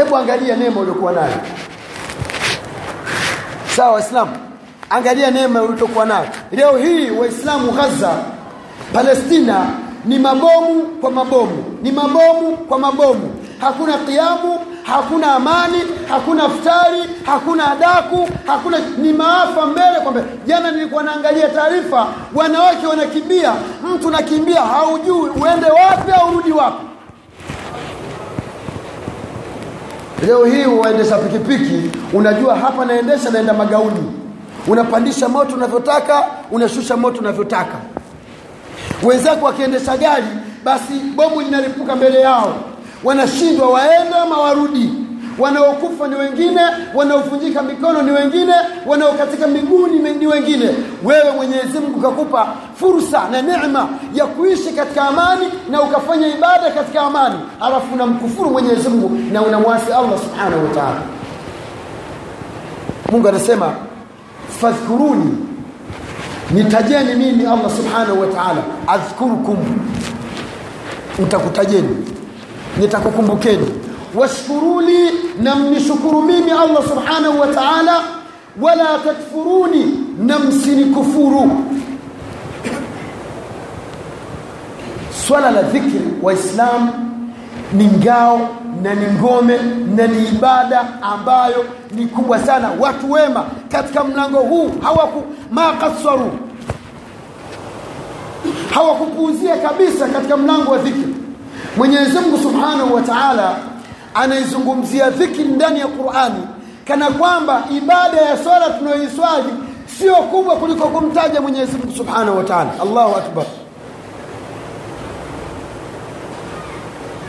hebu angalia neema uliokuwa nayo. Sawa waislamu? Angalia neema uliokuwa nayo. Leo hii waislamu ghaza palestina ni mabomu kwa mabomu. Ni mabomu kwa mabomu. Hakuna kiamu hakuna amani hakuna ftari hakuna adaku hakuna ni maafa mbele kwamba jana nilikuwa naangalia taarifa wanawake wanakimbia mtu nakimbia haujui uende wapi au urudi wapi leo hii waendesha pikipiki unajua hapa naendesha naenda magauni. Unapandisha moto unavyotaka unashusha moto unavyotaka. Wenzako wakiendesha gari basi bomu linalipuka mbele yao. Wanashindwa waende ama warudi wanaokufa ni wengine wanaovunjika mikono ni wengine wanaokatika miguu ni wengine. Wewe mwenyezi mungu kakupa fursa na neema ya kuishi katika amani na ukafanya ibada katika amani. Alafu unamkufuru mwenyezi mungu na unamwasi allah subhanahu wa taala. Mungu anasema fadhkuruni nitajeni mimi allah subhanahu wa taala. Adhkurukum nitakutajeni nitakukumbukeni washkuruli na mnishukuru mimi allah subhanahu wa taala. Wala takfuruni na msinikufuru. Swala la dhikri waislamu ni ngao na ni ngome na ni ibada ambayo ni kubwa sana. Watu wema katika mlango huu hawaku makasaru hawakupuuzia kabisa katika mlango wa dhikri. Mwenyezi mungu subhanahu wa taala anaizungumzia dhikri ndani ya qurani kana kwamba ibada ya swala tunayoiswali sio kubwa kuliko kumtaja mwenyezi mungu subhanahu wa taala. Allahu akbar.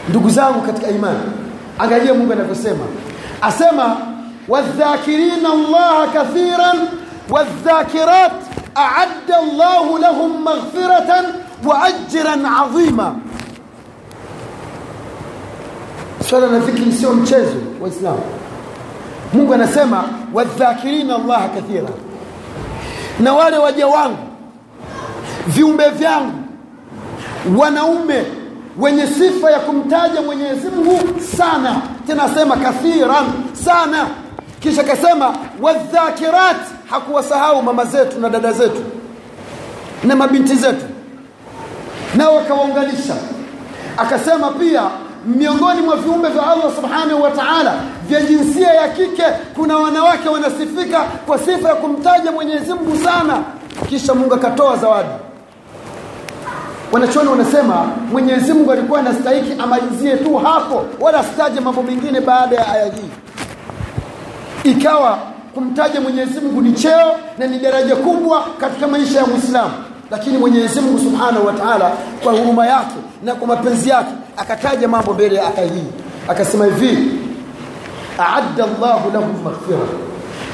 Ndugu zangu katika imani angalia mungu anavyosema. Asema wadhakirina allaha kathiran wadhakirat aadda llahu lahum maghfiratan wa ajran adhima swala la dhikri sio mchezo waislamu. Mungu anasema wadhakirina allaha kathira. Na wale waja wangu viumbe vyangu wanaume wenye sifa ya kumtaja mwenyezi mungu sana. Tena asema kathiran sana. Kisha akasema wadhakirat hakuwasahau mama zetu na dada zetu na mabinti zetu. Nao akawaunganisha akasema pia miongoni mwa viumbe vya allah subhanahu wa taala vya jinsia ya kike kuna wanawake wanasifika kwa sifa ya kumtaja mwenyezi mungu sana. Kisha mungu akatoa zawadi. Wanachuoni wanasema mwenyezi mungu alikuwa anastahiki amalizie tu hapo wala asitaje mambo mengine baada ya aya hii. Ikawa kumtaja mwenyezi mungu ni cheo na ni daraja kubwa katika maisha ya mwislamu lakini mwenyezi mungu subhanahu wa taala kwa huruma yake na kwa mapenzi yake akataja mambo mbele ya aya hii akasema hivi aadda llahu lahum maghfira.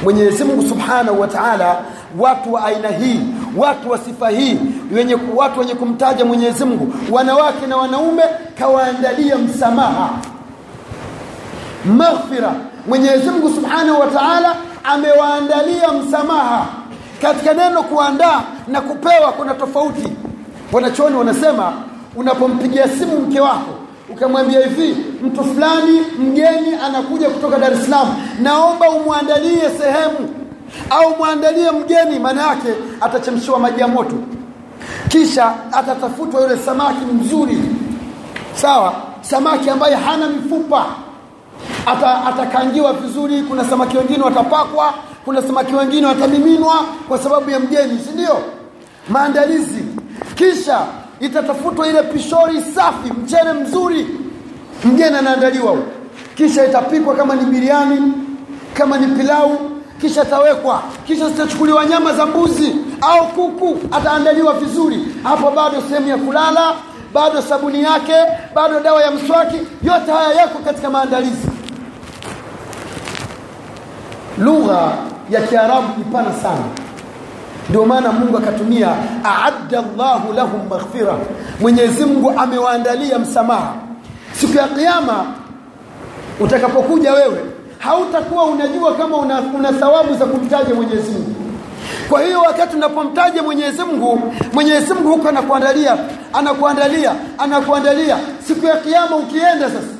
Mwenyezi mungu subhanahu wa taala watu wa aina hii watu wa sifa hii wenye watu wenye kumtaja mwenyezi mungu wanawake na wanaume kawaandalia msamaha. Maghfira. Mwenyezi mungu subhanahu wa taala amewaandalia msamaha. Katika neno kuandaa na kupewa kuna tofauti. Wanachuoni wanasema unapompigia simu mke wako ukamwambia hivi mtu fulani mgeni anakuja kutoka dar es salaam naomba umwandalie sehemu au mwandalie mgeni maana yake atachemshiwa maji ya moto. Kisha atatafutwa yule samaki mzuri. Sawa? Samaki ambaye hana mifupa. Ata, atakangiwa vizuri kuna samaki wengine watapakwa kuna samaki wengine watamiminwa kwa sababu ya mgeni si ndio? Maandalizi. Kisha itatafutwa ile pishori safi mchele mzuri mgeni anaandaliwa kisha itapikwa kama ni biriani kama ni pilau kisha atawekwa kisha zitachukuliwa nyama za mbuzi au kuku ataandaliwa vizuri. Hapo bado sehemu ya kulala bado sabuni yake bado dawa ya mswaki. Yote haya yako katika maandalizi. Lugha ya kiarabu ni sana ndio maana mungu akatumia aadda llahu lahum maghfira. Mwenyezi mungu amewaandalia msamaha. Siku ya qiama utakapokuja wewe hautakuwa unajua kama una, una thawabu za kumtaja mwenyezi mungu. Kwa hiyo wakati unapomtaja mwenyezi mungu huko anakuandalia anakuandalia anakuandalia. Siku ya kiama ukienda sasa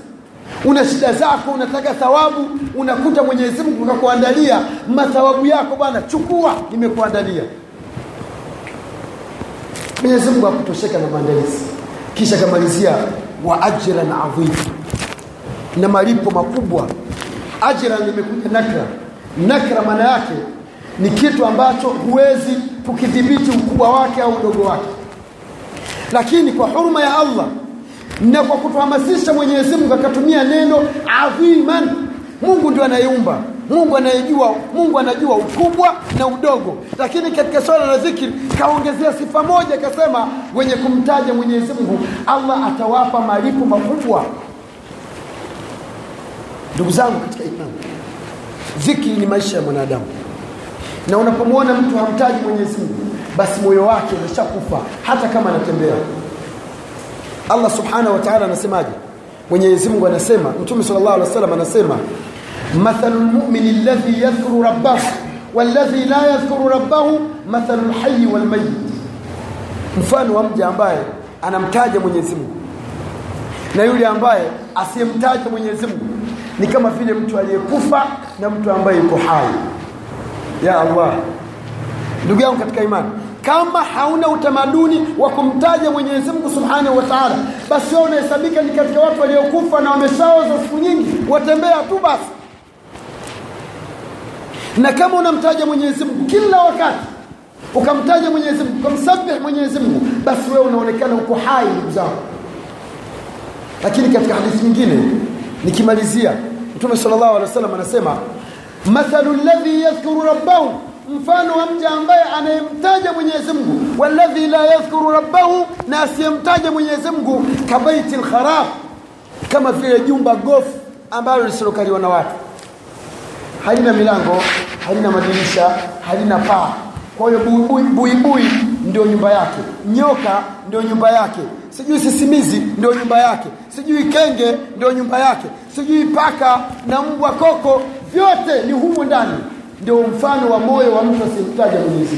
una shida zako unataka thawabu unakuta mwenyezi mungu kakuandalia mathawabu yako bwana chukua nimekuandalia. Mwenyezi mungu akutosheka na maandalizi. Kisha akamalizia wa ajran adhim na malipo makubwa. Ajran limekuja nakra. Nakra maana yake ni kitu ambacho huwezi kukidhibiti ukubwa wake au udogo wake. Lakini kwa huruma ya allah na kwa kutuhamasisha mwenyezi mungu akatumia neno adhiman. Mungu ndio anayeumba mungu anayejua mungu anajua ukubwa na udogo. Lakini katika swala la dhikiri kaongezea sifa moja akasema wenye kumtaja mwenyezi mungu allah atawapa malipo makubwa. Ndugu zangu katika imani dhikiri ni maisha ya mwanadamu. Na unapomwona mtu hamtaji mwenyezi mungu basi moyo wake umeshakufa hata kama anatembea allah subhanahu wa taala anasemaje? Mwenyezi mungu anasema mtume sallallahu alaihi wasallam anasema mathalu lmumini alladhi yadhkuru rabbahu walladhi la yadhkuru rabbahu mathalu lhayi walmayit mfano wa mja ambaye anamtaja mwenyezi mungu. Na yule ambaye asiyemtaja mwenyezi mungu ni kama vile mtu aliyekufa na mtu ambaye yuko hai. Ya allah ndugu yangu katika imani kama hauna utamaduni wa kumtaja mwenyezi mungu subhanahu wa taala basi wewe unahesabika ni katika watu waliokufa na wameshaoza siku nyingi watembea tu basi. Na kama unamtaja mwenyezi mungu kila wakati ukamtaja mwenyezi mungu ukamsabih mwenyezi mungu basi wewe unaonekana uko hai ndugu zangu. Lakini katika hadithi nyingine nikimalizia mtume sallallahu alaihi wasallam anasema mathalu alladhi yadhkuru rabbahu mfano wa mja ambaye anayemtaja Mwenyezi Mungu. Walladhi la yadhkuru rabbahu na asiyemtaja Mwenyezi Mungu kabaiti lkharab kama vile jumba gofu ambalo lisilokaliwa na watu. Halina milango halina madirisha halina paa. Kwa hiyo buibui bui, bui, ndio nyumba yake. Nyoka ndio nyumba yake. Sijui sisimizi ndio nyumba yake. Sijui kenge ndio nyumba yake. Sijui paka na mbwa koko vyote ni humu ndani ndio mfano wa moyo wa mtu asiyemtaja Mwenyezi.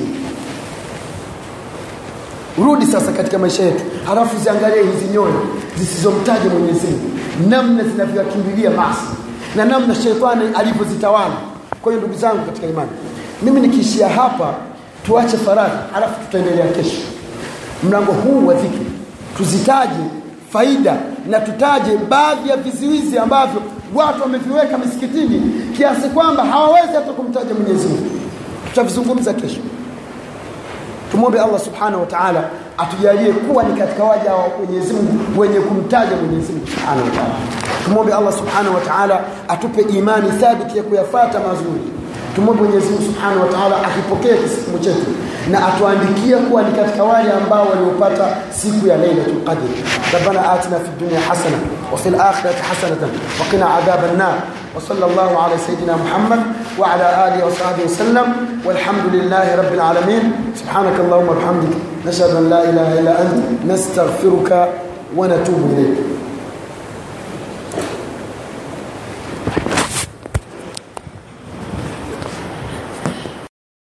Rudi sasa katika maisha yetu, halafu ziangalie hizi nyoyo zisizomtaja Mwenyezi namna zinavyokimbilia maasi na namna shetani alivyozitawala. Kwa hiyo ndugu zangu katika imani, mimi nikiishia hapa, tuache faradhi, halafu tutaendelea kesho. Mlango huu wa dhikri tuzitaje faida na tutaje baadhi ya vizuizi ambavyo watu wameviweka misikitini kiasi kwamba hawawezi hata kumtaja Mwenyezi Mungu. Tutavizungumza kesho. Tumwombe Allah Subhanahu wa Ta'ala atujalie kuwa ni katika waja wa Mwenyezi Mungu wenye kumtaja Mwenyezi Mungu Subhanahu wa Ta'ala. Tumwombe Allah Subhanahu wa Ta'ala atupe imani thabiti ya kuyafata mazuri. Tumwombe Mwenyezi Mungu Subhanahu wa Ta'ala akipokee kisimu chetu na atuandikie kuwa ni katika wale ambao waliopata siku ya Lailatul Qadr. Rabbana atina fid dunya hasana akhirati hasanatan wa qina adhaban nar. وصلى الله على سيدنا محمد وعلى آله وصحبه وسلم. والحمد لله رب العالمين. سبحانك اللهم وبحمدك. نشهد أن لا إله إلا أنت. نستغفرك ونتوب إليك.